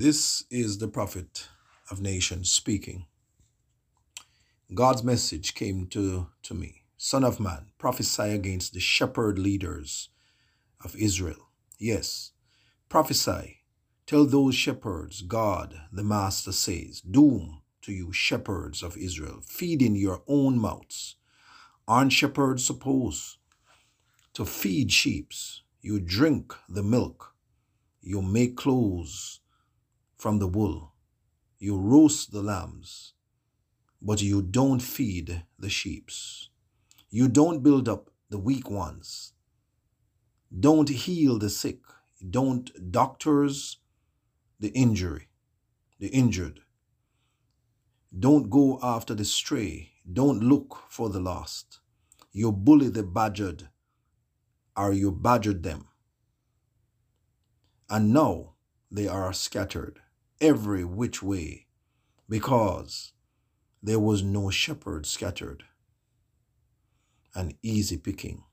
This is the prophet of nations speaking. God's message came to, to me Son of man, prophesy against the shepherd leaders of Israel. Yes, prophesy. Tell those shepherds, God, the Master says, Doom to you, shepherds of Israel, feed in your own mouths. Aren't shepherds supposed to feed sheep? You drink the milk. You make clothes from the wool. You roast the lambs, but you don't feed the sheep. You don't build up the weak ones. Don't heal the sick. Don't doctors the injury, the injured. Don't go after the stray. Don't look for the lost. You bully the badgered, or you badgered them. And now they are scattered every which way because there was no shepherd scattered and easy picking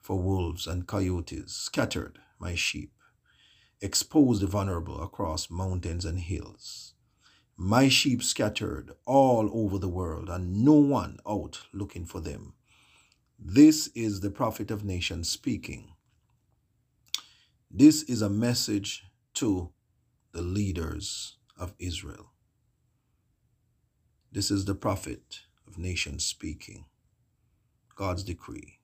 for wolves and coyotes scattered my sheep exposed the vulnerable across mountains and hills. My sheep scattered all over the world and no one out looking for them. This is the prophet of nations speaking. This is a message to the leaders of Israel. This is the prophet of nations speaking. God's decree.